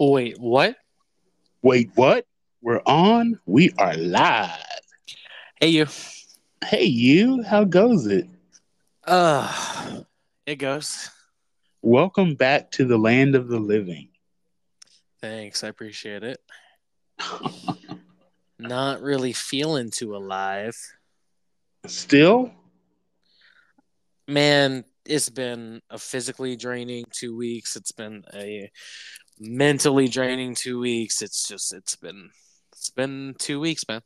Wait, what? Wait, what? We're on. We are live. Hey, you. Hey, you. How goes it? Uh, it goes. Welcome back to the land of the living. Thanks. I appreciate it. Not really feeling too alive. Still? Man, it's been a physically draining two weeks. It's been a mentally draining two weeks. It's just, it's been, it's been two weeks, man.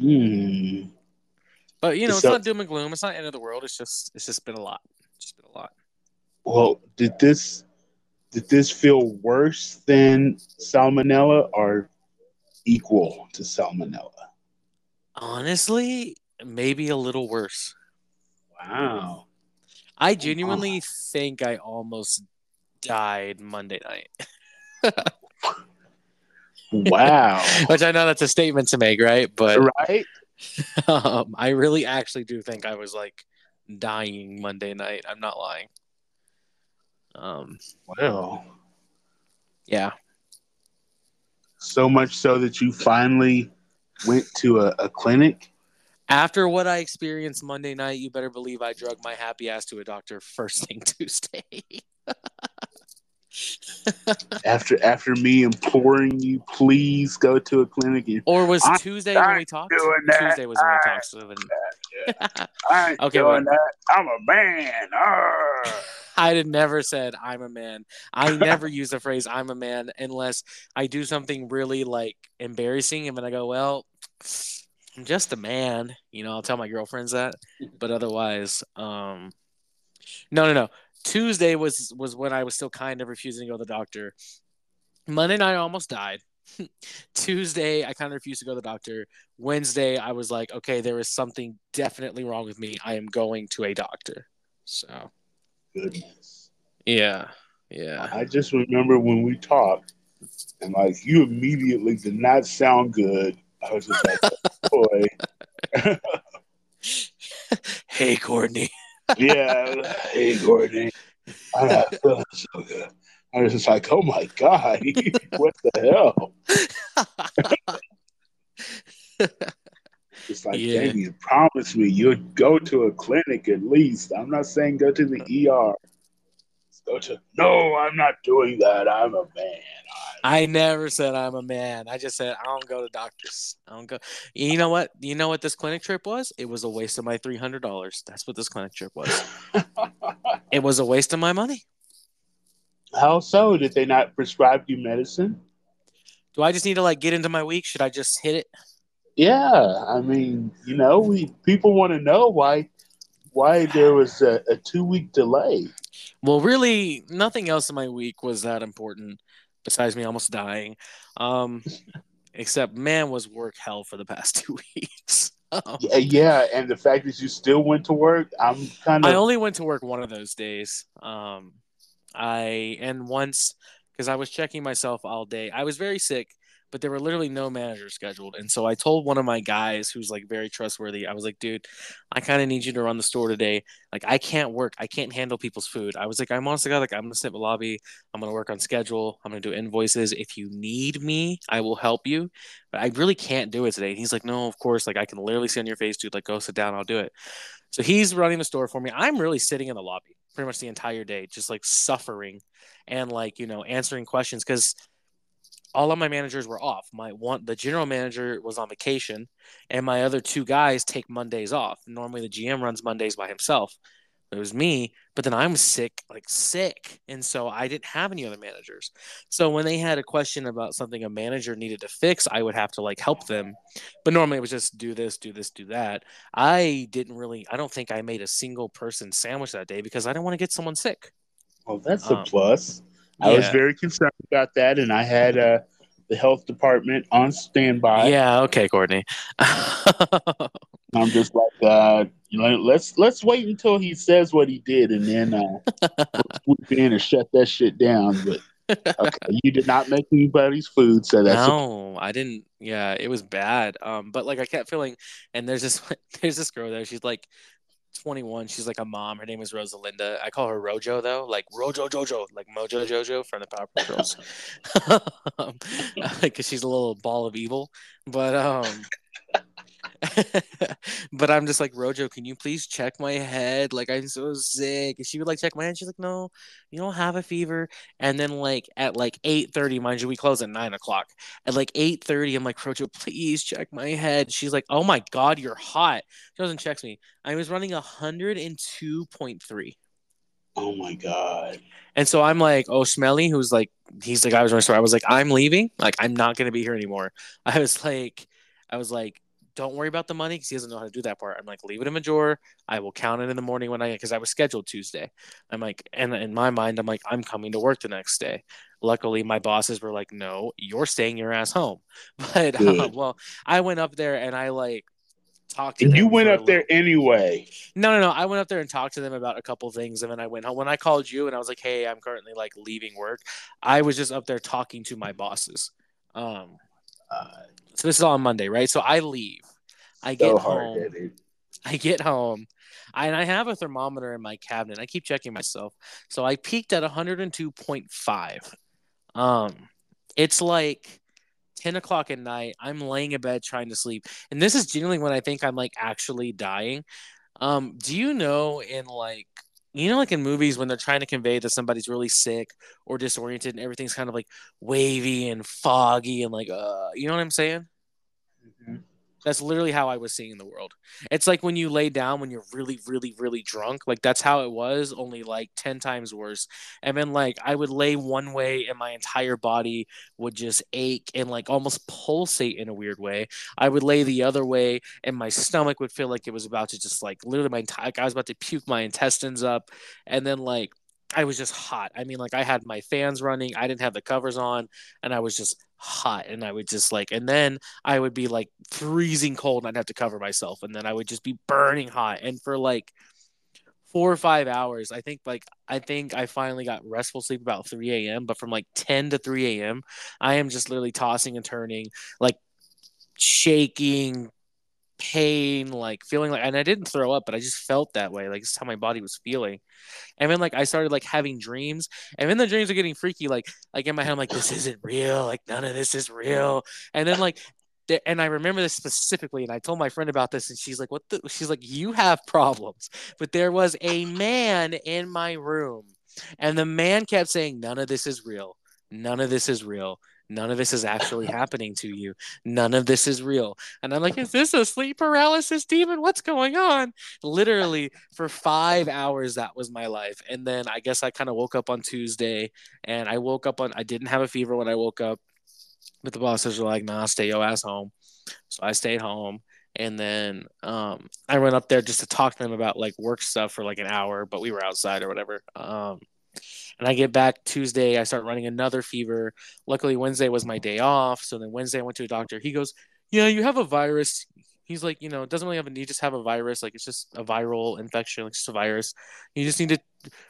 Hmm. But you know, it's So- not doom and gloom. It's not end of the world. It's just, it's just been a lot. It's just been a lot. Well, did this did this feel worse than salmonella or equal to salmonella? Honestly, maybe a little worse. Wow. I genuinely think I almost died Monday night. Wow. Which I know that's a statement to make, right? But right? um, I really actually do think I was like dying Monday night. I'm not lying. Um, Well, yeah. so much so that you finally went to a, a clinic. After what I experienced Monday night, you better believe I drug my happy ass to a doctor first thing Tuesday. after after me imploring you, please go to a clinic. And, or was I'm Tuesday when we talked? Tuesday was when we talked. So then I ain't Okay, doing well- that. I'm a man. Arr. I had never said I'm a man. I never use the phrase I'm a man unless I do something really like embarrassing and then I go, Well, I'm just a man. You know, I'll tell my girlfriends that. But otherwise, um no no no. Tuesday was was when I was still kind of refusing to go to the doctor. Monday night I almost died. Tuesday I kind of refused to go to the doctor. Wednesday I was like, okay, there is something definitely wrong with me. I am going to a doctor. So Goodness. yeah. Yeah. I just remember when we talked, and like you immediately did not sound good. I was just like, boy, Hey, Courtney. Yeah. Hey, Gordon, I'm feeling so good. I was just like, oh my god, what the hell? It's like, Yeah. Jamie, you promised me you'd go to a clinic at least. I'm not saying go to the ER. Go to no, I'm not doing that. I'm a man. I never said I'm a man. I just said I don't go to doctors. I don't go. You know what? You know what this clinic trip was? It was a waste of my three hundred dollars. That's what this clinic trip was. It was a waste of my money. How so? Did they not prescribe you medicine? Do I just need to like get into my week? Should I just hit it? Yeah, I mean, you know, we people want to know why why there was a, a two week delay. Well, really, nothing else in my week was that important besides me almost dying. Um, except man was work hell for the past two weeks. Um, Yeah, yeah, and the fact that you still went to work, I'm kind of. I only went to work one of those days. Um, I and once because I was checking myself all day. I was very sick, but there were literally no managers scheduled, and so I told one of my guys who's like very trustworthy. I was like, "Dude, I kind of need you to run the store today. Like, I can't work. I can't handle people's food." I was like, "I'm honestly like I'm gonna sit in the lobby. I'm gonna work on schedule. I'm gonna do invoices. If you need me, I will help you, but I really can't do it today." And he's like, "No, of course. Like, I can literally see on your face, dude. Like, go sit down. I'll do it." So he's running the store for me. I'm really sitting in the lobby pretty much the entire day, just like suffering and like, you know, answering questions because all of my managers were off. My one the general manager was on vacation and my other two guys take Mondays off. Normally the GM runs Mondays by himself. It was me, but then I'm sick, like sick. And so I didn't have any other managers. So when they had a question about something a manager needed to fix, I would have to like help them. But normally it was just do this, do this, do that. I didn't really I don't think I made a single person sandwich that day because I didn't want to get someone sick. well, that's a um, plus. I was very concerned about that, and I had uh, the health department on standby. Yeah, okay, Courtney. I'm just like, uh, you know, let's let's wait until he says what he did, and then uh, we'll swoop in and shut that shit down. But okay, you did not make anybody's food, so that's no, I didn't. Yeah, it was bad. Um, but like I kept feeling, and there's this there's this girl there. She's like 21. She's like a mom. Her name is Rosalinda. I call her Rojo though, like Rojo Jojo, like Mojo Jojo from the Powerpuff Girls, because she's a little ball of evil. But um, but I'm just like, Rojo, can you please check my head? Like, I'm so sick. And she would like check my head. She's like, no, you don't have a fever. And then like at like 8:30, mind you, we close at nine o'clock. At like 8:30, I'm like, Rojo, please check my head. She's like, oh my god, you're hot. She doesn't check me. I was running 102.3. Oh my god. And so I'm like, oh, Smelly, who's like, he's the guy who's running store. I was like, I'm leaving. Like, I'm not gonna be here anymore. I was like, I was like, don't worry about the money because he doesn't know how to do that part. I'm like, leave it in drawer. I will count it in the morning when I get because I was scheduled Tuesday. I'm like, and in my mind, I'm like, I'm coming to work the next day. Luckily, my bosses were like, no, you're staying your ass home. But uh, well, I went up there and I like talked to and you went up there anyway. No, no, no. I went up there and talked to them about a couple things, and then I went home. When I called you and I was like, "Hey, I'm currently like leaving work," I was just up there talking to my bosses. Um, uh, so this is all on Monday, right? So I leave. I get so home. I get home. And I have a thermometer in my cabinet. I keep checking myself. So I peaked at 102.5. Um, it's like 10 o'clock at night. I'm laying in bed trying to sleep. And this is generally when I think I'm like actually dying. Um, do you know in like you know, like in movies when they're trying to convey that somebody's really sick or disoriented and everything's kind of like wavy and foggy and like, uh, you know what I'm saying? That's literally how I was seeing the world. It's like when you lay down when you're really, really, really drunk. Like that's how it was, only like 10 times worse. And then like I would lay one way and my entire body would just ache and like almost pulsate in a weird way. I would lay the other way and my stomach would feel like it was about to just like literally my entire I was about to puke my intestines up. And then like I was just hot. I mean, like I had my fans running, I didn't have the covers on, and I was just hot. And I would just like, and then I would be like freezing cold, and I'd have to cover myself, and then I would just be burning hot. And for like four or five hours, I think like I think I finally got restful sleep about 3 a.m. But from like 10 to 3 a.m., I am just literally tossing and turning, like shaking, pain, like feeling like, and I didn't throw up, but I just felt that way. Like, is how my body was feeling. And then, like, I started like having dreams, and then the dreams are getting freaky. Like, like in my head, I'm like, this isn't real. Like, none of this is real. And then, like, and I remember this specifically, and I told my friend about this, and she's like, "What the?" She's like, "You have problems." But there was a man in my room, and the man kept saying, "None of this is real. None of this is real. None of this is actually happening to you. None of this is real. And I'm like, is this a sleep paralysis demon? What's going on? Literally for five hours, that was my life. And then I guess I kind of woke up on Tuesday and I woke up on, I didn't have a fever when I woke up, but the bosses were like, nah, stay your ass home. So I stayed home. And then um, I went up there just to talk to them about like work stuff for like an hour, but we were outside or whatever. Um, and I get back Tuesday, I start running another fever. Luckily, Wednesday was my day off. So then Wednesday, I went to a doctor. He goes, Yeah, you have a virus. He's like, you know, it doesn't really have a, you just have a virus. Like, it's just a viral infection. It's just a virus. You just need to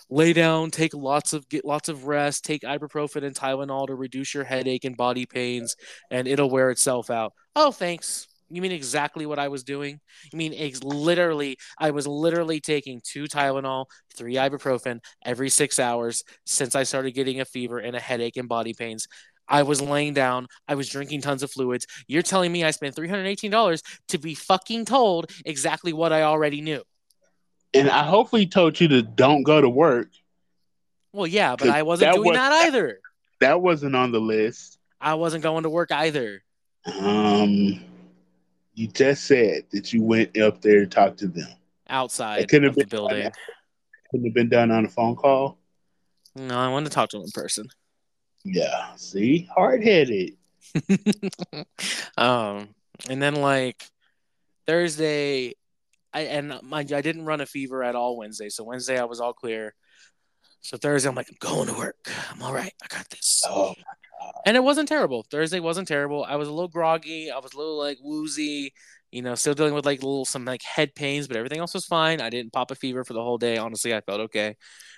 lay down, take lots of, get lots of rest, take ibuprofen and Tylenol to reduce your headache and body pains, and it'll wear itself out. Oh, thanks. You mean exactly what I was doing? You mean ex- literally? I was literally taking two Tylenol, three ibuprofen every six hours since I started getting a fever and a headache and body pains. I was laying down. I was drinking tons of fluids. You're telling me I spent $318 to be fucking told exactly what I already knew. And I hopefully told you to don't go to work. Well, yeah, but I wasn't that doing was, that either. That wasn't on the list. I wasn't going to work either. Um, you just said that you went up there to talk to them outside it could have been the building. Couldn't have been done on a phone call. No, I wanted to talk to them in person. Yeah, see, hard headed. um, and then like Thursday, I and you, I didn't run a fever at all Wednesday. So Wednesday I was all clear. So Thursday I'm like, I'm going to work. I'm all right. I got this. Oh and it wasn't terrible. Thursday wasn't terrible. I was a little groggy. I was a little like woozy. You know, still dealing with like little some like head pains, but everything else was fine. I didn't pop a fever for the whole day. Honestly, I felt okay.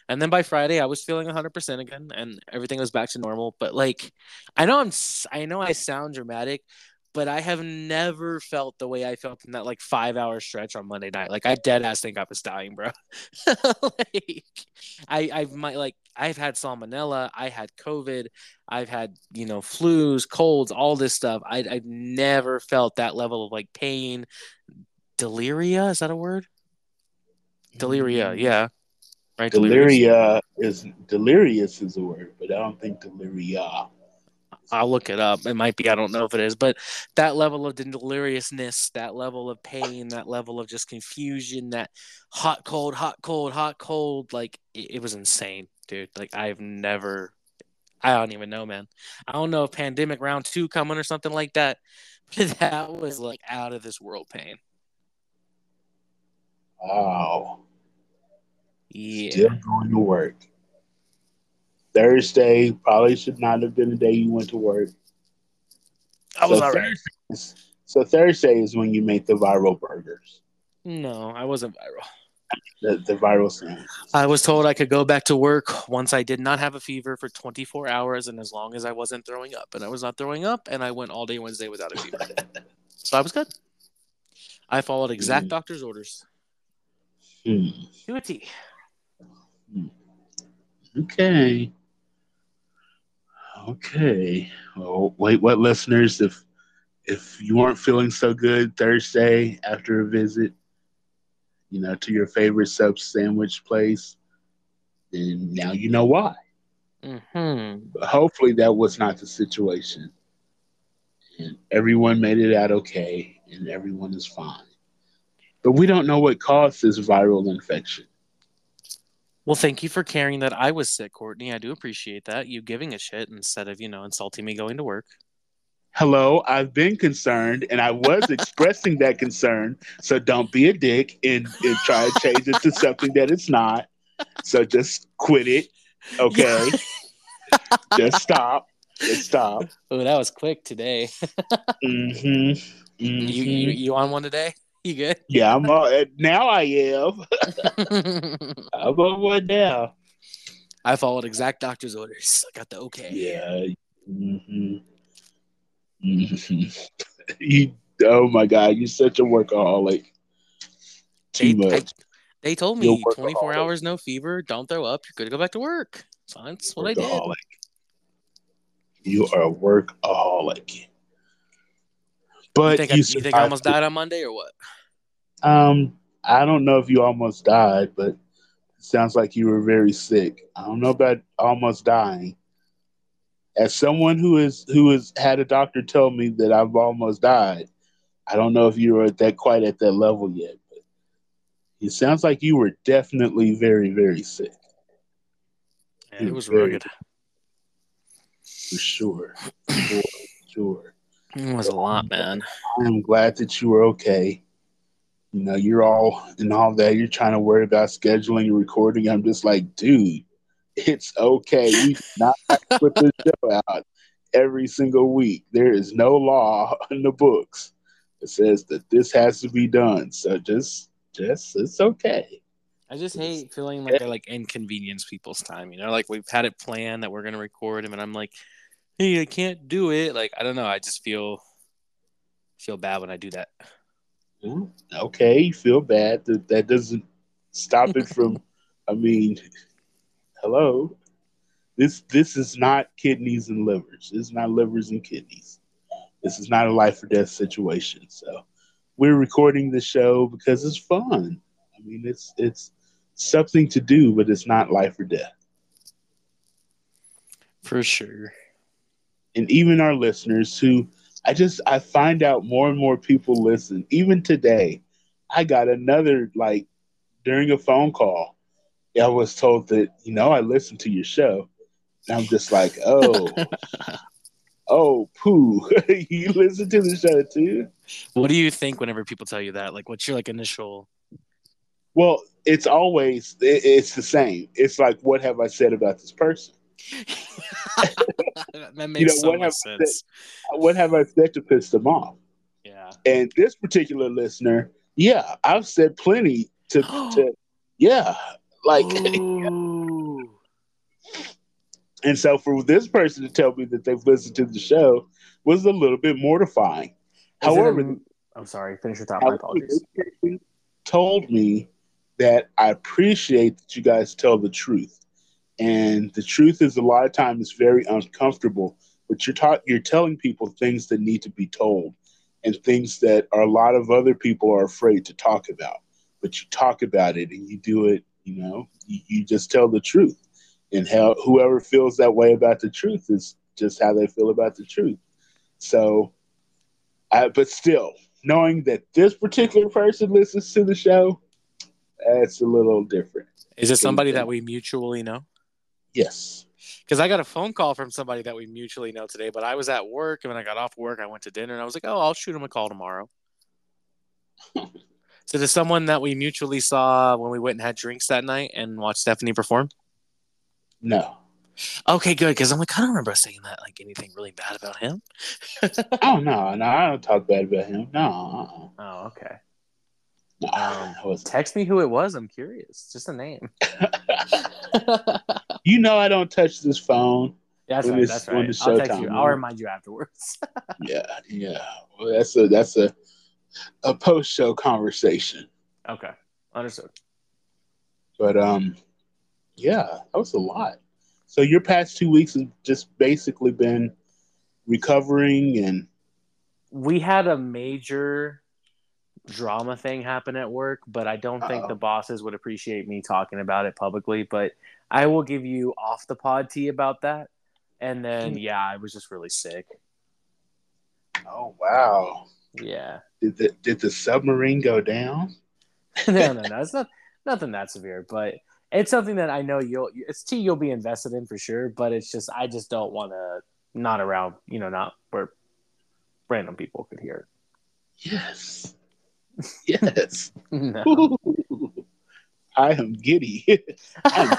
And then by Friday, I was feeling 100% again, and everything was back to normal. But like, I know I'm, I know I sound dramatic, but I have never felt the way I felt in that like five hour stretch on Monday night. Like I dead ass think I was dying, bro. like I I've my like I've had salmonella, I had COVID, I've had you know flus, colds, all this stuff. I I've never felt that level of like pain, deliria. Is that a word? Deliria, mm. yeah. Right. Deliria is delirious is a word, but I don't think deliria. I'll look it up. It might be. I don't know if it is, but that level of deliriousness, that level of pain, that level of just confusion, that hot, cold, hot, cold, hot, cold, like it, it was insane, dude. Like I've never, I don't even know, man. I don't know if pandemic round two coming or something like that, but that was like out of this world pain. Wow. Yeah. Still going to work. Thursday probably should not have been the day you went to work. I was so all right. Thursday, so Thursday is when you make the viral burgers, No, I wasn't viral. the, the viral sandwich. I was told I could go back to work once I did not have a fever for 24 hours and as long as I wasn't throwing up. And I was not throwing up, and I went all day Wednesday without a fever. so I was good. I followed exact Mhm. doctor's orders Hmm. to a T. Okay. Okay. Well, wait, what listeners? If if you weren't feeling so good Thursday after a visit, you know, to your favorite sub sandwich place, then now you know why. Mm-hmm. But hopefully that was not the situation. And everyone made it out okay and everyone is fine. But we don't know what caused this viral infection. Well, thank you for caring that I was sick, Courtney. I do appreciate that. You giving a shit instead of, you know, insulting me going to work. Hello, I've been concerned and I was expressing that concern. So don't be a dick and, and try to change it to something that it's not. So just quit it. Okay. just stop. Just stop. Oh, that was quick today. hmm You, you you on one today? You good? Yeah, I'm all, now I am. I'm on one now. I followed exact doctor's orders. I got the okay. Yeah. hmm hmm you, oh my God, you're such a workaholic. They, Too I- they told me 24 hours, no fever, don't throw up, you're good to go back to work. So that's what I did. You are a workaholic. You But think, you, I, you think I almost died on Monday or what? Um, I don't know if you almost died, but it sounds like you were very sick. I don't know about almost dying. As someone who is who has had a doctor tell me that I've almost died, I don't know if you were at that quite at that level yet. But it sounds like you were definitely very very sick Yeah, it was Very- rugged. for sure. For sure. It was a lot, man. I'm glad that you were okay. You know, you're all and all that. You're trying to worry about scheduling and recording. I'm just like, dude, it's okay. We do not put this show out every single week. There is no law in the books that says that this has to be done. So just, just, it's okay. I just hate feeling like I like inconvenience people's time. You know, like we've had it planned that we're gonna record him, and I'm like, hey, I can't do it. Like I don't know. I just feel feel bad when I do that. Mm-hmm. Okay, you feel bad. That that doesn't stop it from. I mean, hello. This this is not kidneys and livers. This is not livers and kidneys. This is not a life or death situation. So we're recording the show because it's fun. I mean, it's it's something to do, but it's not life or death. For sure. And even our listeners who I just I find out more and more people listen. Even today, I got another like during a phone call. I was told that you know I listened to your show, and I'm just like, oh, oh, poo, you listen to the show too? What do you think whenever people tell you that? Like, what's your like initial? Well, it's always it, it's the same. It's like, what have I said about this person? that makes so what much have I sense. What have I said to piss them off? Yeah. And this particular listener, yeah, I've said plenty to, to yeah, like, and so for this person to tell me that they've listened to the show was a little bit mortifying. However, a, I'm sorry. Finish your thought. My apologies. Told me that I appreciate that you guys tell the truth, and the truth is a lot of times it's very uncomfortable. But you're talk, you're telling people things that need to be told, and things that are a lot of other people are afraid to talk about. But you talk about it, and you do it. You know, you, you just tell the truth, and how whoever feels that way about the truth is just how they feel about the truth. So, I, but still, knowing that this particular person listens to the show, that's a little different. Is it somebody that we mutually know? Yes. Because I got a phone call from somebody that we mutually know today, but I was at work and when I got off work, I went to dinner and I was like, oh, I'll shoot him a call tomorrow. so there's someone that we mutually saw when we went and had drinks that night and watched Stephanie perform? No. Okay, good. Because I'm like, I don't remember saying that like anything really bad about him. oh no, no, I don't talk bad about him. No. Uh-uh. Oh, okay. Um, text me who it was. I'm curious. Just a name. you know, I don't touch this phone. That's right. That's right. I'll text you. I'll remind you afterwards. yeah, yeah. Well, that's a that's a a post show conversation. Okay, understood. But um, yeah, that was a lot. So your past two weeks have just basically been recovering and we had a major drama thing happen at work, but I don't think Uh-oh. the bosses would appreciate me talking about it publicly. But I will give you off the pod tea about that. And then, hmm. yeah, I was just really sick. Oh wow! Yeah. Did the did the submarine go down? no, no, no. It's not nothing that severe, but it's something that I know you'll it's tea you'll be invested in for sure. But it's just I just don't want to not around you know not where random people could hear it. Yes, yes. I am giddy. I'm,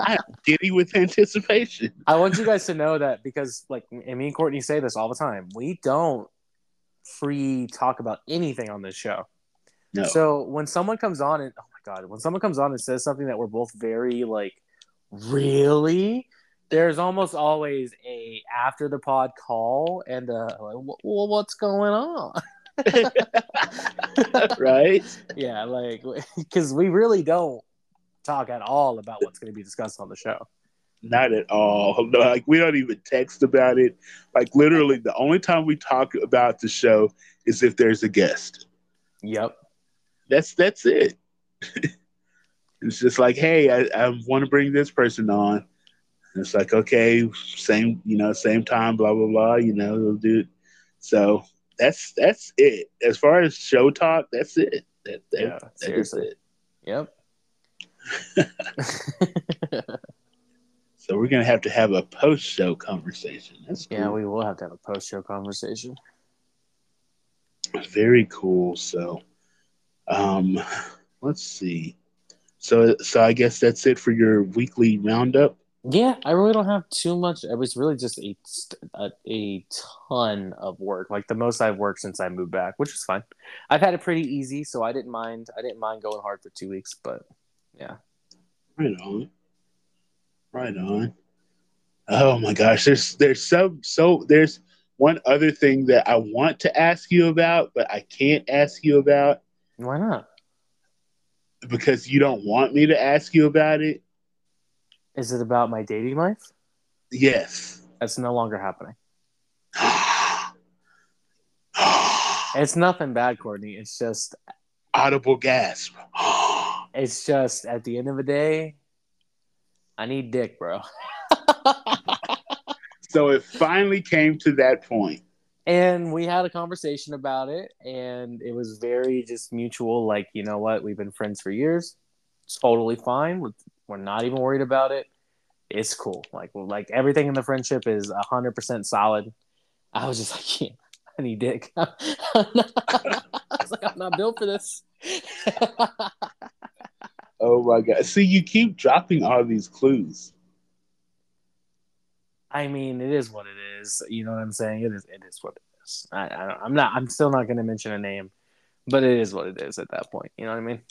I'm, giddy with anticipation. I want you guys to know that because, like, and me and Courtney say this all the time. We don't free talk about anything on this show. No. So when someone comes on and oh my God, when someone comes on and says something that we're both very like, really, there's almost always a after the pod call and uh, like, well, what's going on? right? Yeah, like because we really don't talk at all about what's going to be discussed on the show. Not at all. No, like we don't even text about it. Like literally, the only time we talk about the show is if there's a guest. Yep. That's that's it. it's just like, hey, I, I want to bring this person on. And it's like, okay, same, you know, same time, blah blah blah. You know, we'll do it. So that's that's it. As far as show talk, that's it. That, that, yeah, that seriously. It. Yep. so we're gonna have to have a post show conversation. That's cool. yeah, we will have to have a post show conversation. Very cool. So, um, let's see. So, so I guess that's it for your weekly roundup. Yeah, I really don't have too much. It was really just a, a, a ton of work, like the most I've worked since I moved back, which is fine. I've had it pretty easy, so I didn't mind. I didn't mind going hard for two weeks, but yeah. Right on. Right on. Oh my gosh, there's there's so so there's one other thing that I want to ask you about, but I can't ask you about. Why not? Because you don't want me to ask you about it. Is it about my dating life? Yes. That's no longer happening. it's nothing bad, Courtney. It's just audible gasp. it's just at the end of the day, I need dick, bro. so it finally came to that point. And we had a conversation about it, and it was very just mutual. Like, you know what? We've been friends for years. It's totally fine. We're not even worried about it. It's cool. Like like everything in the friendship is hundred percent solid. I was just like, yeah, I need dick. I was like, I'm not built for this. oh my god! See, you keep dropping all these clues. I mean, it is what it is. You know what I'm saying? It is. It is what it is. I, I I'm not. I'm still not going to mention a name, but it is what it is at that point. You know what I mean?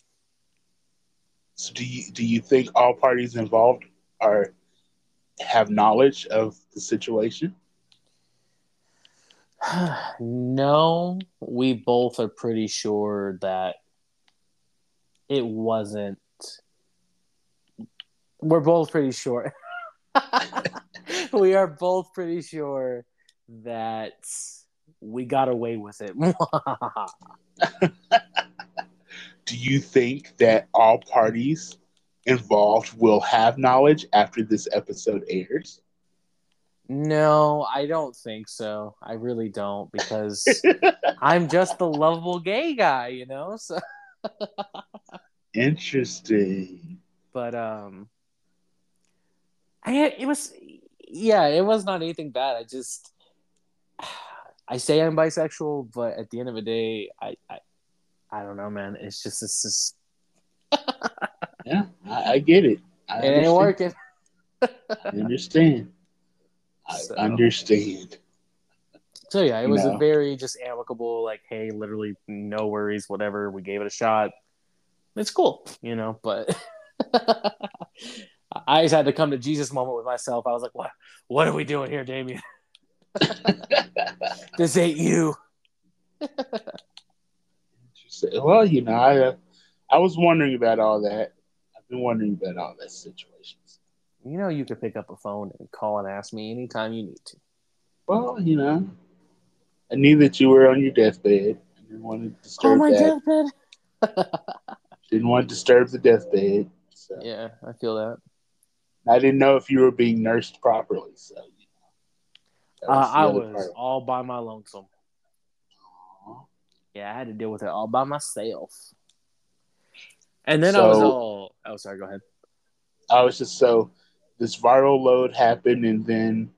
So do you do you think all parties involved are have knowledge of the situation? no, we both are pretty sure that it wasn't. We're both pretty sure. we are both pretty sure that we got away with it. Do you think that all parties involved will have knowledge after this episode airs? No, I don't think so. I really don't because I'm just the lovable gay guy, you know? So Interesting. But um I it was yeah, it was not anything bad. I just I say I'm bisexual, but at the end of the day, I I, I don't know, man. It's just it's just yeah, I, I, get it. I it ain't working. I understand. I so. understand. So yeah, it was a very just amicable, like, hey, literally no worries, whatever. We gave it a shot. It's cool, you know, but I just had to come to Jesus moment with myself. I was like, what what are we doing here, Damien? this ain't you. Well, you know, I uh, I was wondering about all that. I've been wondering about all that situations. You know, you could pick up a phone and call and ask me anytime you need to. Well, you know, I knew that you were on your deathbed. I didn't want to disturb oh, my that. deathbed. didn't want to disturb the deathbed. So. Yeah, I feel that. I didn't know if you were being nursed properly. So, you know, uh, I was part. all by my lonesome. Aww. Yeah, I had to deal with it all by myself. And then so, I was all. Oh, sorry. Go ahead. I was just so this viral load happened, and then,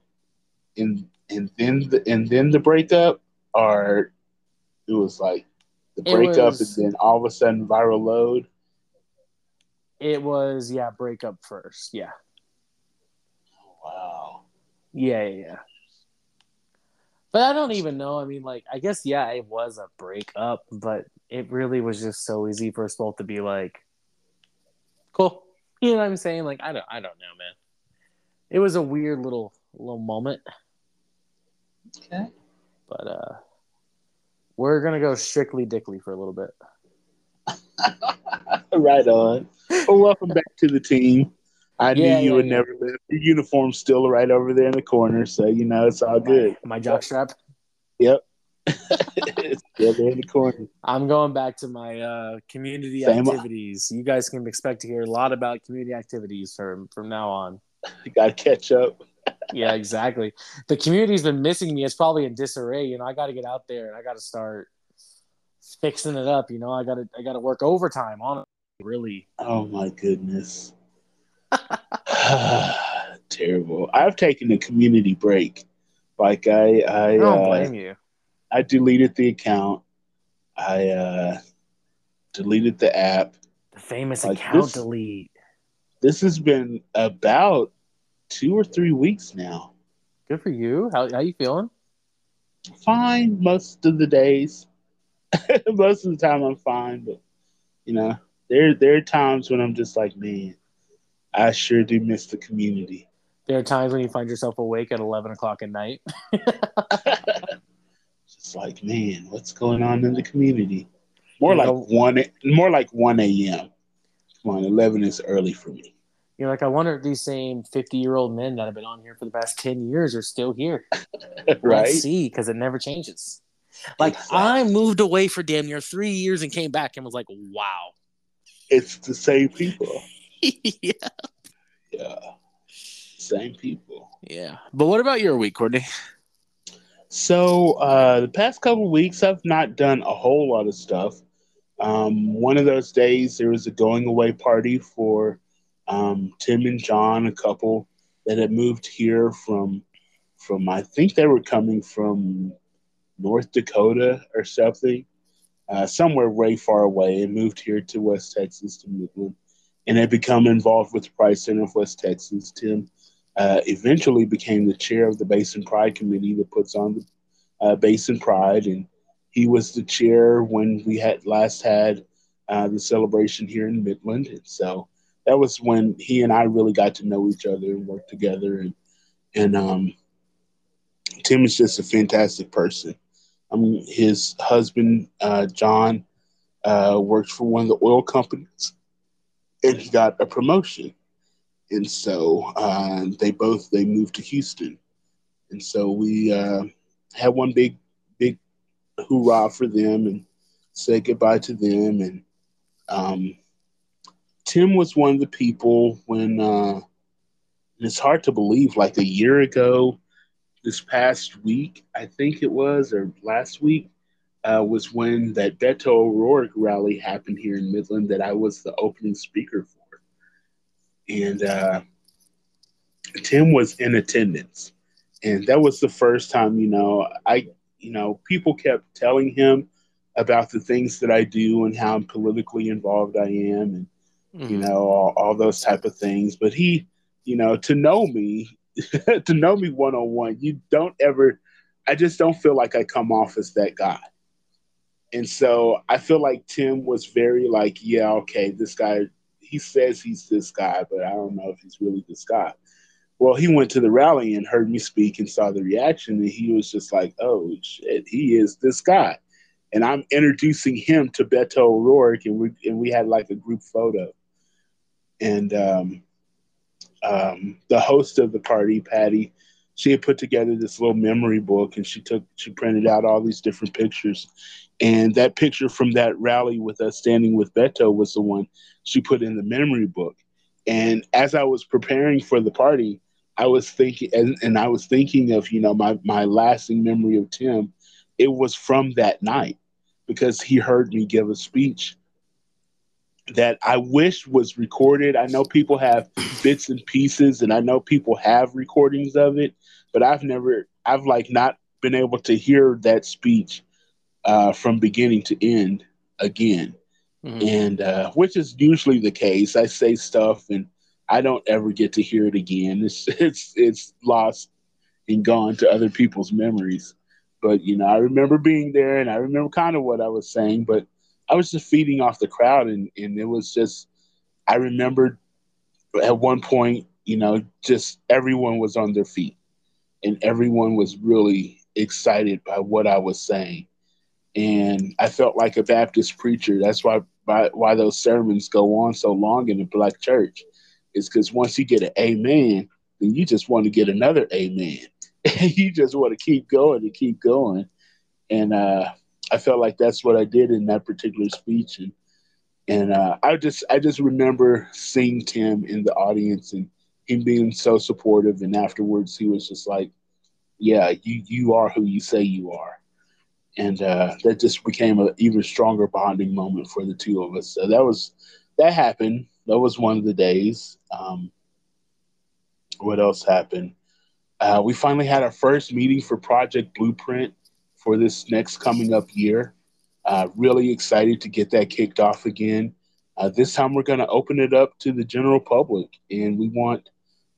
and and then the and then the breakup, or it was like the breakup, was, and then all of a sudden viral load. It was yeah, breakup first. Yeah. Wow. Yeah, yeah, yeah. But I don't even know. I mean, like, I guess yeah, it was a breakup, but it really was just so easy for us both to be like, "Cool," you know what I'm saying? Like, I don't, I don't know, man. It was a weird little little moment. Okay. But uh, we're gonna go strictly Dickly for a little bit. right on. Well, welcome back to the team. I knew you yeah, would yeah. never live. Your uniform's still right over there in the corner, so you know it's all good. My, my jockstrap. Yep. it's still there in the corner. I'm going back to my uh, community Same activities. You guys can expect to hear a lot about community activities from from now on. You got to catch up. yeah, exactly. The community's been missing me. It's probably in disarray. You know, I got to get out there and I got to start fixing it up. You know, I got to I got to work overtime on it. Really. Oh my goodness. Terrible. I've taken a community break. Like I, I, I don't uh, blame you. I deleted the account. I uh, deleted the app. The famous like account this, delete. This has been about two or three weeks now. Good for you. How how you feeling? Fine most of the days. most of the time I'm fine, but you know, there there are times when I'm just like, man, I sure do miss the community. There are times when you find yourself awake at eleven o'clock at night. Just like, man, what's going on in the community? More you like know, one, more like one a.m. Come on, eleven is early for me. You're like, I wonder if these same fifty-year-old men that have been on here for the past ten years are still here. right? Let's see, because it never changes. Like exactly. I moved away for damn near three years and came back and was like, wow, it's the same people. yeah. Yeah. Same people. Yeah. But what about your week, Courtney? So uh, the past couple weeks, I've not done a whole lot of stuff. Um, one of those days, there was a going away party for um, Tim and John, a couple that had moved here from from I think they were coming from North Dakota or something, uh, somewhere way far away, and moved here to West Texas to Midland and had become involved with the Pride Center of West Texas. Tim uh, eventually became the chair of the Basin Pride Committee that puts on the uh, Basin Pride, and he was the chair when we had last had uh, the celebration here in Midland. And so that was when he and I really got to know each other and work together. And and um, Tim is just a fantastic person. Um, his husband uh, John uh, worked for one of the oil companies, and he got a promotion, and so uh, they both they moved to Houston, and so we uh, had one big big hoorah for them and said goodbye to them, and um, Tim was one of the people when uh, it's hard to believe, like a year ago, this past week, I think it was, or last week, uh, was when that Beto O'Rourke rally happened here in Midland that I was the opening speaker for. And uh, Tim was in attendance. And that was the first time, you know, I, you know, people kept telling him about the things that I do and how politically involved I am and, mm-hmm. you know, all, all those type of things. But he, you know, to know me, to know me one on one, you don't ever, I just don't feel like I come off as that guy. And so I feel like Tim was very like, yeah, okay, this guy, he says he's this guy, but I don't know if he's really this guy. Well, he went to the rally and heard me speak and saw the reaction, and he was just like, oh shit, he is this guy. And I'm introducing him to Beto O'Rourke, and we and we had like a group photo. And um, um, the host of the party, Patty, she had put together this little memory book, and she took she printed out all these different pictures, and that picture from that rally with us standing with Beto was the one she put in the memory book. And as I was preparing for the party, I was thinking, and, and I was thinking of, you know, my, my lasting memory of Tim. It was from that night because he heard me give a speech that I wish was recorded. I know people have bits and pieces, and I know people have recordings of it, but I've never, I've like not been able to hear that speech uh, from beginning to end again. Mm-hmm. And uh, which is usually the case. I say stuff and I don't ever get to hear it again. It's it's it's lost and gone to other people's memories. But you know, I remember being there and I remember kind of what I was saying, but I was just feeding off the crowd and, and it was just I remembered at one point, you know, just everyone was on their feet and everyone was really excited by what I was saying and I felt like a Baptist preacher. That's why why, why those sermons go on so long in the black church. Is because once you get an amen, then you just want to get another amen. And you just want to keep going and keep going. And uh, I felt like that's what I did in that particular speech. And and uh, I just I just remember seeing Tim in the audience and him being so supportive. And afterwards, he was just like, "Yeah, you you are who you say you are." and uh, that just became an even stronger bonding moment for the two of us. So that was that happened. That was one of the days. Um, what else happened? Uh, we finally had our first meeting for Project Blueprint for this next coming up year. Uh, really excited to get that kicked off again. Uh, this time we're going to open it up to the general public, and we want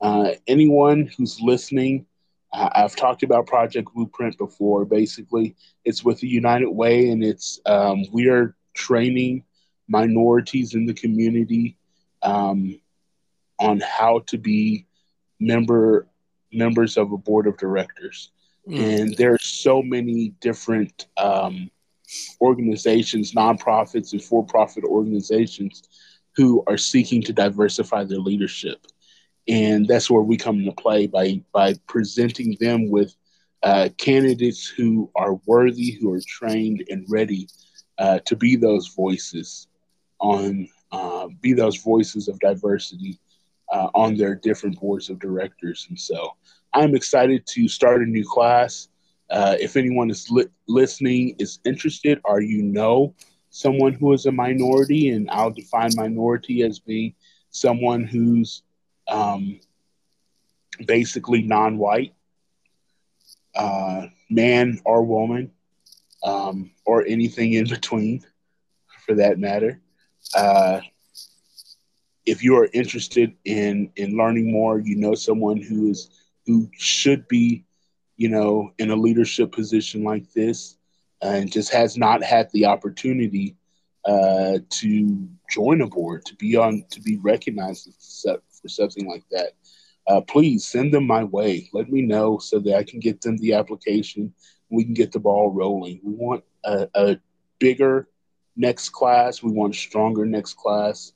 uh, anyone who's listening I've talked about Project Blueprint before. Basically, it's with the United Way, and it's um, we are training minorities in the community um, on how to be member members of a board of directors. Mm. And there are so many different um, organizations, nonprofits, and for-profit organizations who are seeking to diversify their leadership and that's where we come into play by by presenting them with uh, candidates who are worthy, who are trained and ready uh, to be those voices on uh, be those voices of diversity uh, on their different boards of directors. And so, I'm excited to start a new class. Uh, if anyone is li- listening is interested, or you know someone who is a minority, and I'll define minority as being someone who's um, basically non-white, uh, man or woman, um, or anything in between, for that matter. Uh, if you are interested in in learning more, you know someone who is who should be, you know, in a leadership position like this, and just has not had the opportunity uh, to join a board, to be on, to be recognized for something like that, uh, please send them my way. Let me know so that I can get them the application we can get the ball rolling. We want a, a bigger next class. We want a stronger next class.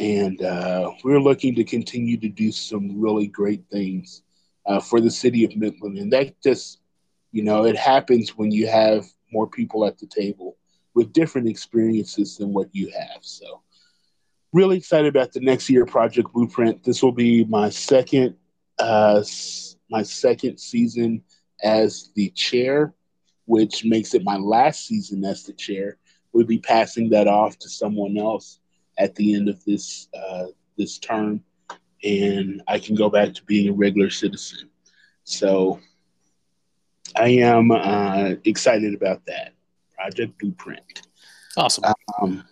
And uh, we're looking to continue to do some really great things uh, for the city of Midland. And that just, you know, it happens when you have more people at the table with different experiences than what you have. So, really excited about the next year project blueprint. This will be my second, uh, my second season as the chair, which makes it my last season as the chair. We'll be passing that off to someone else at the end of this uh, this term, and I can go back to being a regular citizen. So I am uh, excited about that project blueprint. Awesome. Um,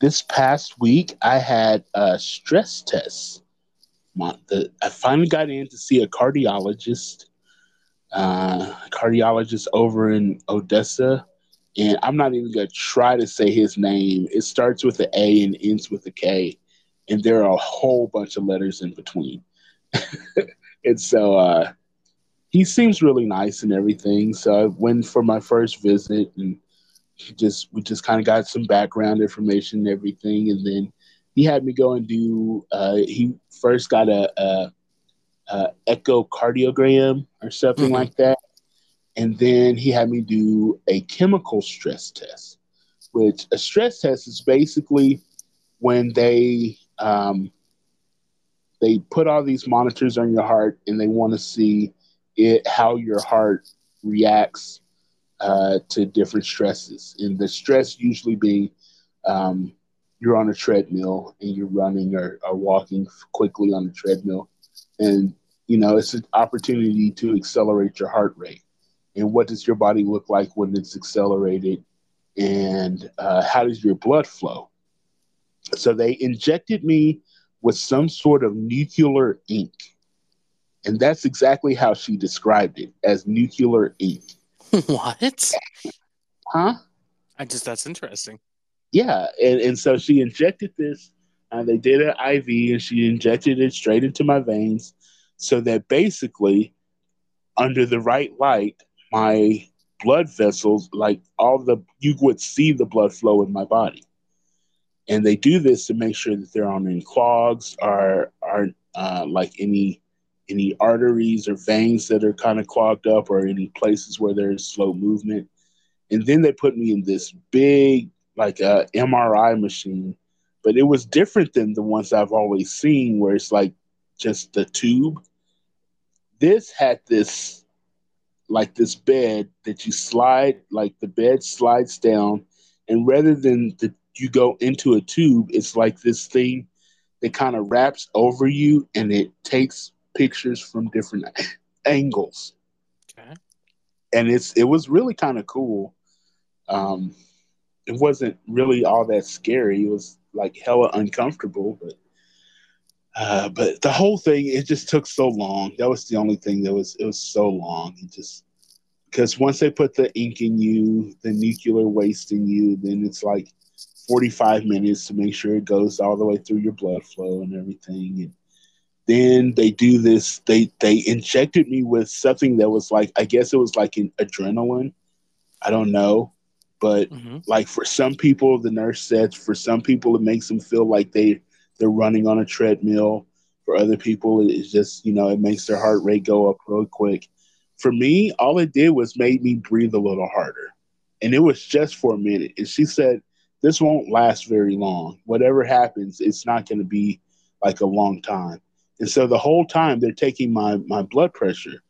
this past week, I had a stress test. I finally got in to see a cardiologist, uh, cardiologist over in Odessa, and I'm not even gonna try to say his name. It starts with an A and ends with a K, and there are a whole bunch of letters in between. and so uh, he seems really nice and everything. So I went for my first visit, and just we just kind of got some background information and everything, and then he had me go and do. Uh, he first got a, a, a echocardiogram or something mm-hmm. like that and then he had me do a chemical stress test, which a stress test is basically when they um, they put all these monitors on your heart and they want to see it how your heart reacts uh, to different stresses. And the stress usually being um, you're on a treadmill and you're running or, or walking quickly on the treadmill, and you know it's an opportunity to accelerate your heart rate. And what does your body look like when it's accelerated? And uh, how does your blood flow so they injected me with some sort of nuclear ink. And that's exactly how she described it as nuclear ink. What? Huh? I just that's interesting. Yeah and, and so she injected this uh, they did an iv and she injected it straight into my veins so that basically under the right light my blood vessels, like all the, you would see the blood flow in my body. And they do this to make sure that there aren't clogs or aren't uh, like any any arteries or veins that are kind of clogged up or any places where there's slow movement. And then they put me in this big like a uh, MRI machine, but it was different than the ones I've always seen where it's like just the tube. This had this like this bed that you slide, like the bed slides down, and rather than the, you go into a tube, it's like this thing that kind of wraps over you and it takes pictures from different angles. Okay. And it's it was really kind of cool. Um, it wasn't really all that scary. It was like hella uncomfortable, but uh, but the whole thing, it just took so long. That was the only thing that was, it was so long. It just, because once they put the ink in you, the nuclear waste in you, then it's like 45 minutes to make sure it goes all the way through your blood flow and everything. And then they do this, they, they injected me with something that was like, I guess it was like an adrenaline. I don't know. But mm-hmm. like for some people, the nurse said for some people, it makes them feel like they, they're running on a treadmill. For other people, it's just, you know, it makes their heart rate go up real quick. For me, all it did was made me breathe a little harder. And it was just for a minute. And she said, This won't last very long. Whatever happens, it's not going to be like a long time. And so the whole time they're taking my, my blood pressure.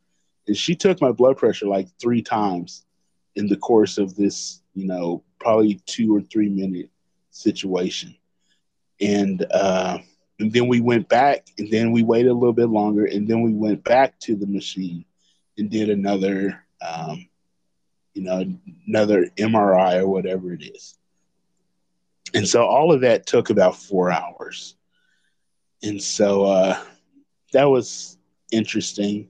And she took my blood pressure like three times in the course of this, you know, probably two or three minute situation and uh, and then we went back, and then we waited a little bit longer, and then we went back to the machine and did another, um, you know, another MRI or whatever it is. And so all of that took about four hours, and so uh, that was interesting,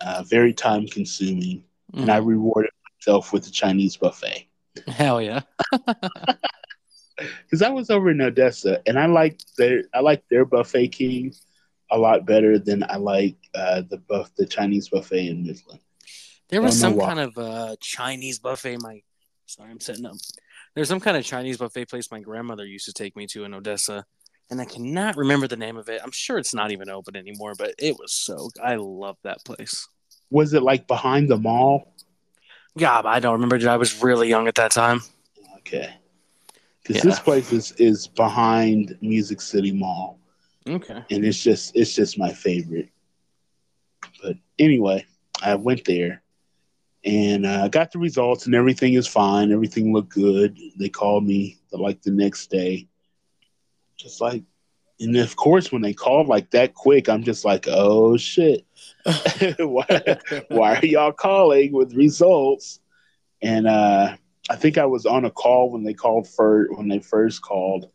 uh, very time consuming, mm. and I mm-hmm. rewarded myself with the Chinese buffet. Hell yeah. because I was over in Odessa and I like their I like their buffet king a lot better than I like uh, the buff the Chinese buffet in Midland. There was some why. kind of uh, Chinese buffet. My sorry, I'm setting up. There's some kind of Chinese buffet place my grandmother used to take me to in Odessa, and I cannot remember the name of it. I'm sure it's not even open anymore, but it was so. I love that place. Was it like behind the mall? Yeah, I don't remember. I was really young at that time. Okay. Because Yeah. this place is, is behind Music City Mall, Okay. and it's just it's just my favorite. But anyway, I went there and uh, I got the results, and everything is fine. Everything looked good. They called me like the next day, just like, and of course when they called like that quick, I'm just like, oh shit, why, why are y'all calling with results? And uh, I think I was on a call when they called first when they first called,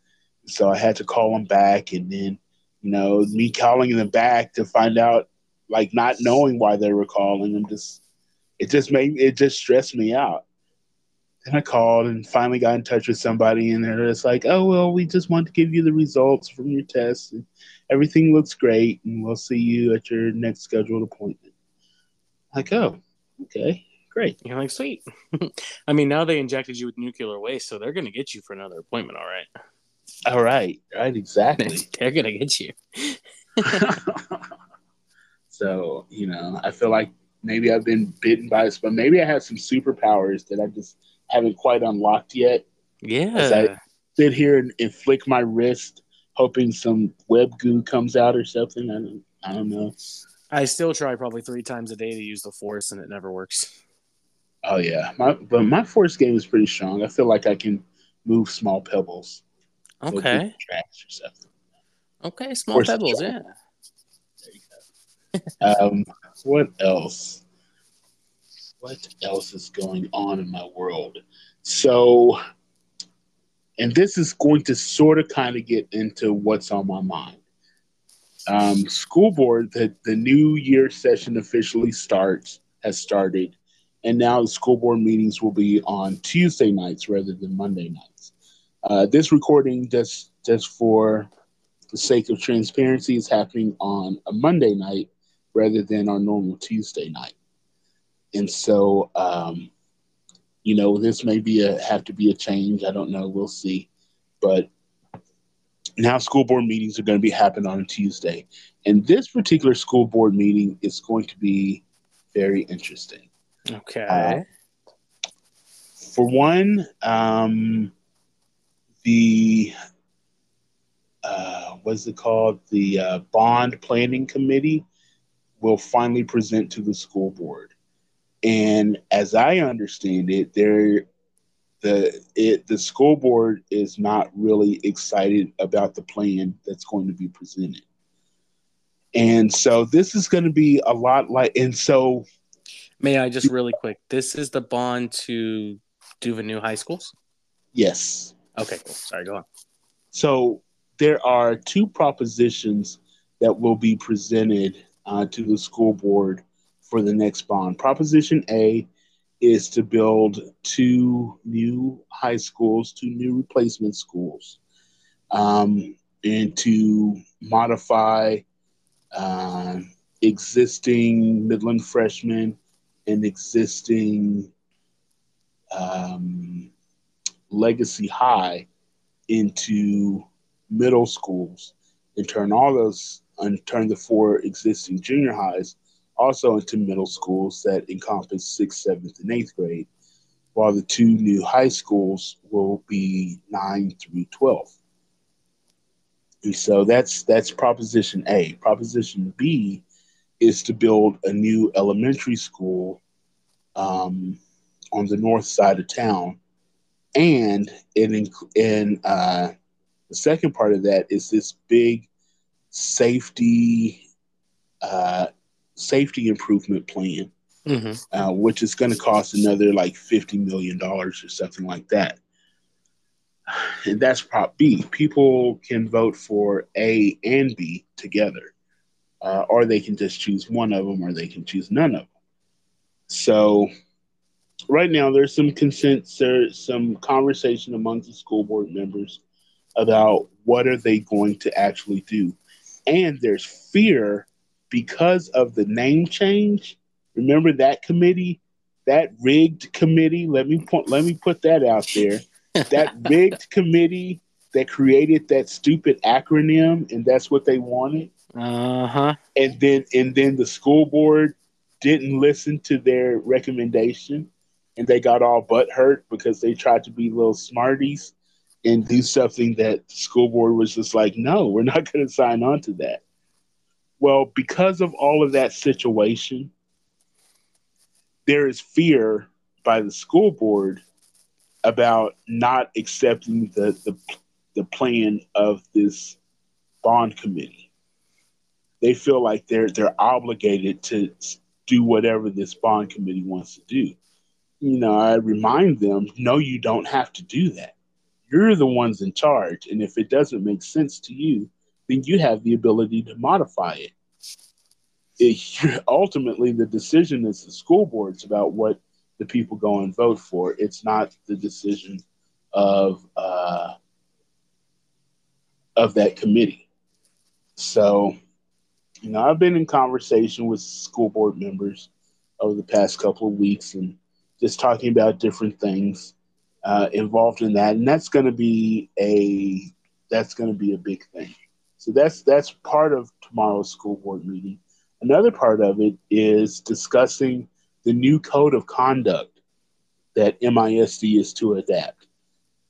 so I had to call them back, and then you know me calling them back to find out, like not knowing why they were calling, and just it just made it just stressed me out. Then I called and finally got in touch with somebody, and they're just like, "Oh well, we just want to give you the results from your test, and everything looks great, and we'll see you at your next scheduled appointment." Like, oh, okay, great. You're like, sweet. I mean, now they injected you with nuclear waste, so they're going to get you for another appointment, all right? All right, right, exactly. they're going to get you. so you know, I feel like maybe I've been bitten by this, but maybe I have some superpowers that I just haven't quite unlocked yet. Yeah. As I sit here and, and flick my wrist, hoping some web goo comes out or something. I don't, I don't know. I still try probably three times a day to use the force, and it never works. Oh yeah, my but my force game is pretty strong. I feel like I can move small pebbles, Okay. the trash or something. Okay. Small Force pebbles. strike. Yeah. Um, what else? What else is going on in my world? So, and this is going to sort of kind of get into what's on my mind. Um, school board, the, the new year session officially starts, has started, and now the school board meetings will be on Tuesday nights rather than Monday nights. Uh, this recording, just just for the sake of transparency, is happening on a Monday night rather than our normal Tuesday night. And so, um, you know, this may be a have to be a change. I don't know. We'll see. But now school board meetings are going to be happening on a Tuesday, and this particular school board meeting is going to be very interesting. Okay. Uh, For one, um, the uh, what's it called? The uh, bond planning committee will finally present to the school board, and as I understand it, there the it the school board is not really excited about the plan that's going to be presented. And so this is going to be a lot like, and so May I just really quick? This is the bond to do the new high schools. yes, Okay. Cool. Sorry. Go on. So there are two propositions that will be presented uh, to the school board for the next bond. Proposition A is to build two new high schools, two new replacement schools, um, and to modify uh, existing Midland freshmen and existing um, Legacy High into middle schools and turn all those and turn the four existing junior highs also into middle schools that encompass sixth, seventh, and eighth grade, while the two new high schools will be nine through twelve. And so that's that's proposition A. Proposition B is to build a new elementary school um, on the north side of town and it and uh, the second part of that is this big safety uh, safety improvement plan, hmm uh, which is going to cost another like fifty million dollars or something like that. And that's Prop B. People can vote for A and B together, uh, or they can just choose one of them, or they can choose none of them. So right now there's some consent there's some conversation among the school board members about what are they going to actually do and there's fear because of the name change remember that committee that rigged committee. Let me point. Let me put that out there. that rigged committee that created that stupid acronym, and that's what they wanted. Uh huh. And then and then the school board didn't listen to their recommendation, and they got all butt hurt because they tried to be little smarties and do something that the school board was just like, no, we're not going to sign on to that. Well, because of all of that situation, there is fear by the school board about not accepting the, the, the plan of this bond committee. They feel like they're they're obligated to do whatever this bond committee wants to do. You know, I remind them, no, you don't have to do that. You're the ones in charge, and if it doesn't make sense to you, then you have the ability to modify it. it ultimately, the decision is the school board's about what the people go and vote for. It's not the decision of uh, of that committee. So, you know, I've been in conversation with school board members over the past couple of weeks and just talking about different things uh, involved in that, and that's going to be a that's going to be a big thing. So that's that's part of tomorrow's school board meeting. Another part of it is discussing the new code of conduct that MISD is to adapt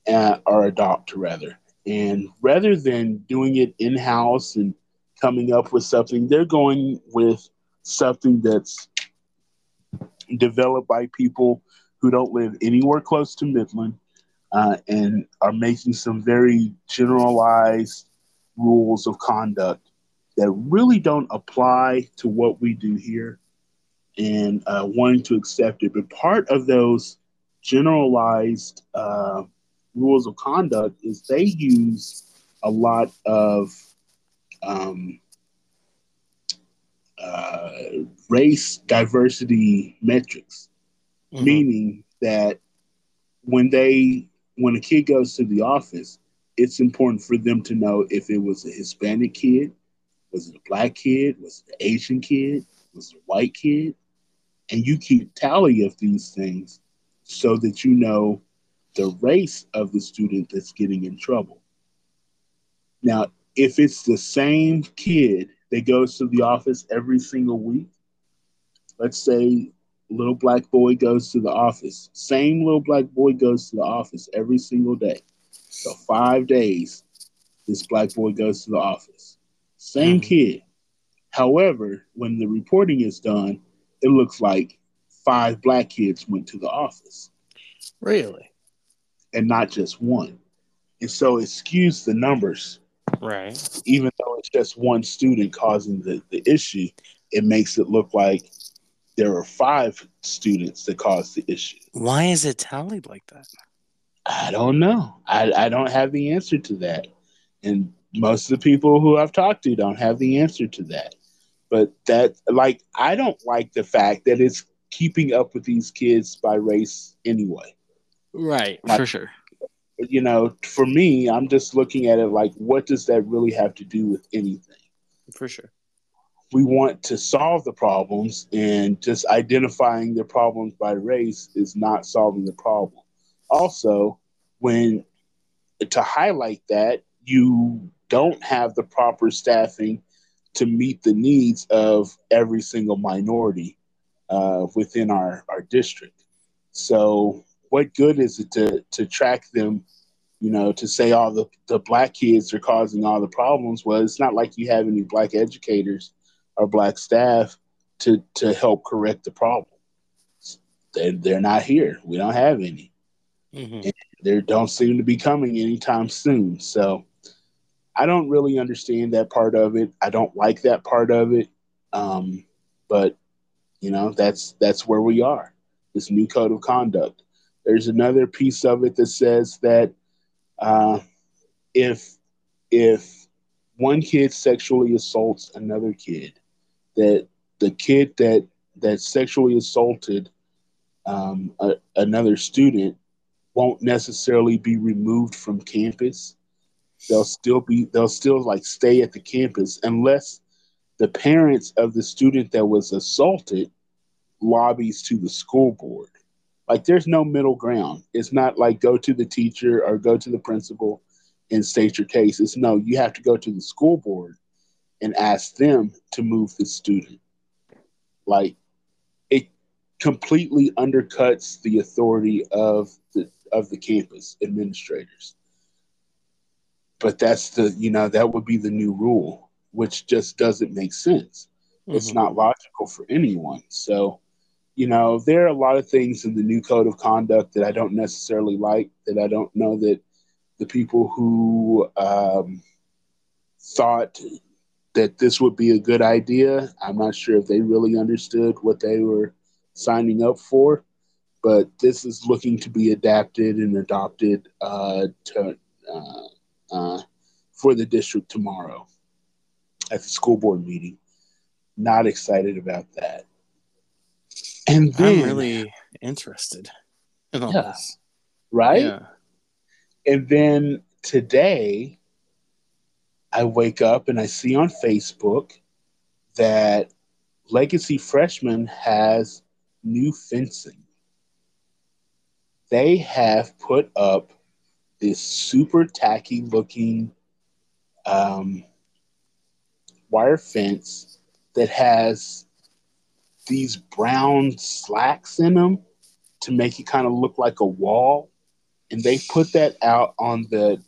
uh, or adopt, rather. And rather than doing it in house and coming up with something, they're going with something that's developed by people who don't live anywhere close to Midland uh, and are making some very generalized rules of conduct that really don't apply to what we do here and uh, wanting to accept it. But part of those generalized uh, rules of conduct is they use a lot of um, uh, race diversity metrics, mm-hmm. meaning that when they when a kid goes to the office, it's important for them to know if it was a Hispanic kid, was it a black kid, was it an Asian kid, was it a white kid, and you keep tally of these things so that you know the race of the student that's getting in trouble. Now, if it's the same kid that goes to the office every single week, let's say little black boy goes to the office, same little black boy goes to the office every single day. So five days, this black boy goes to the office. Same mm-hmm. kid. However, when the reporting is done, it looks like five black kids went to the office. Really? And not just one. And so it skews the numbers. Right. Even though it's just one student causing the, the issue, it makes it look like there are five students that caused the issue. Why is it tallied like that? I don't know. I, I don't have the answer to that. And most of the people who I've talked to don't have the answer to that. But that, like, I don't like the fact that it's keeping up with these kids by race anyway. Right, like, for sure. You know, for me, I'm just looking at it like, what does that really have to do with anything? For sure. We want to solve the problems, and just identifying the problems by race is not solving the problem. Also, when to highlight that, you don't have the proper staffing to meet the needs of every single minority uh, within our, our district. So, what good is it to, to track them, you know, to say all the, the black kids are causing all the problems? Well, it's not like you have any black educators or black staff to, to help correct the problem. They're, they're not here. We don't have any. Mm-hmm. they don't seem to be coming anytime soon. So, I don't really understand that part of it. I don't like that part of it. Um, but you know, that's that's where we are. This new code of conduct. There's another piece of it that says that uh, if if one kid sexually assaults another kid, that the kid that that sexually assaulted um, a, another student won't necessarily be removed from campus. They'll still be they'll still like stay at the campus unless the parents of the student that was assaulted lobbies to the school board. Like there's no middle ground. It's not like go to the teacher or go to the principal and state your case. It's no, you have to go to the school board and ask them to move the student. Like it completely undercuts the authority of the of the campus administrators. But that's the you know that would be the new rule, which just doesn't make sense. Mm-hmm. It's not logical for anyone. So you know, there are a lot of things in the new code of conduct that I don't necessarily like, that I don't know that the people who um, thought that this would be a good idea, I'm not sure if they really understood what they were signing up for. But this is looking to be adapted and adopted uh, to, uh, uh, for the district tomorrow at the school board meeting. Not excited about that. And then, I'm really interested in all yeah, this. Right? Yeah. And then today, I wake up and I see on Facebook that Legacy Freshman has new fencing. They have put up this super tacky looking um, wire fence that has these brown slacks in them to make it kind of look like a wall. And they put that out on the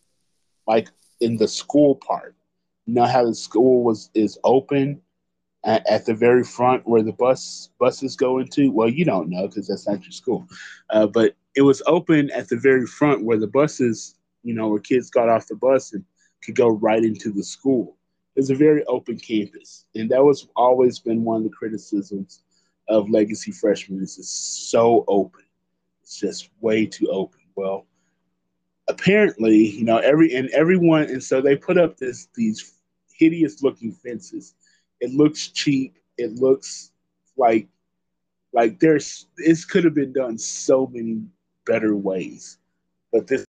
like in the school part. You know how the school was is open at, at the very front where the bus buses go into. Well, you don't know because that's not your school, uh, but it was open at the very front where the buses, you know, where kids got off the bus and could go right into the school. It's a very open campus, and that was always been one of the criticisms of legacy freshmen is it's so open. It's just way too open. Well, apparently, you know, every and everyone, and so they put up this these hideous looking fences. It looks cheap. It looks like like there's this could have been done so many better ways, but this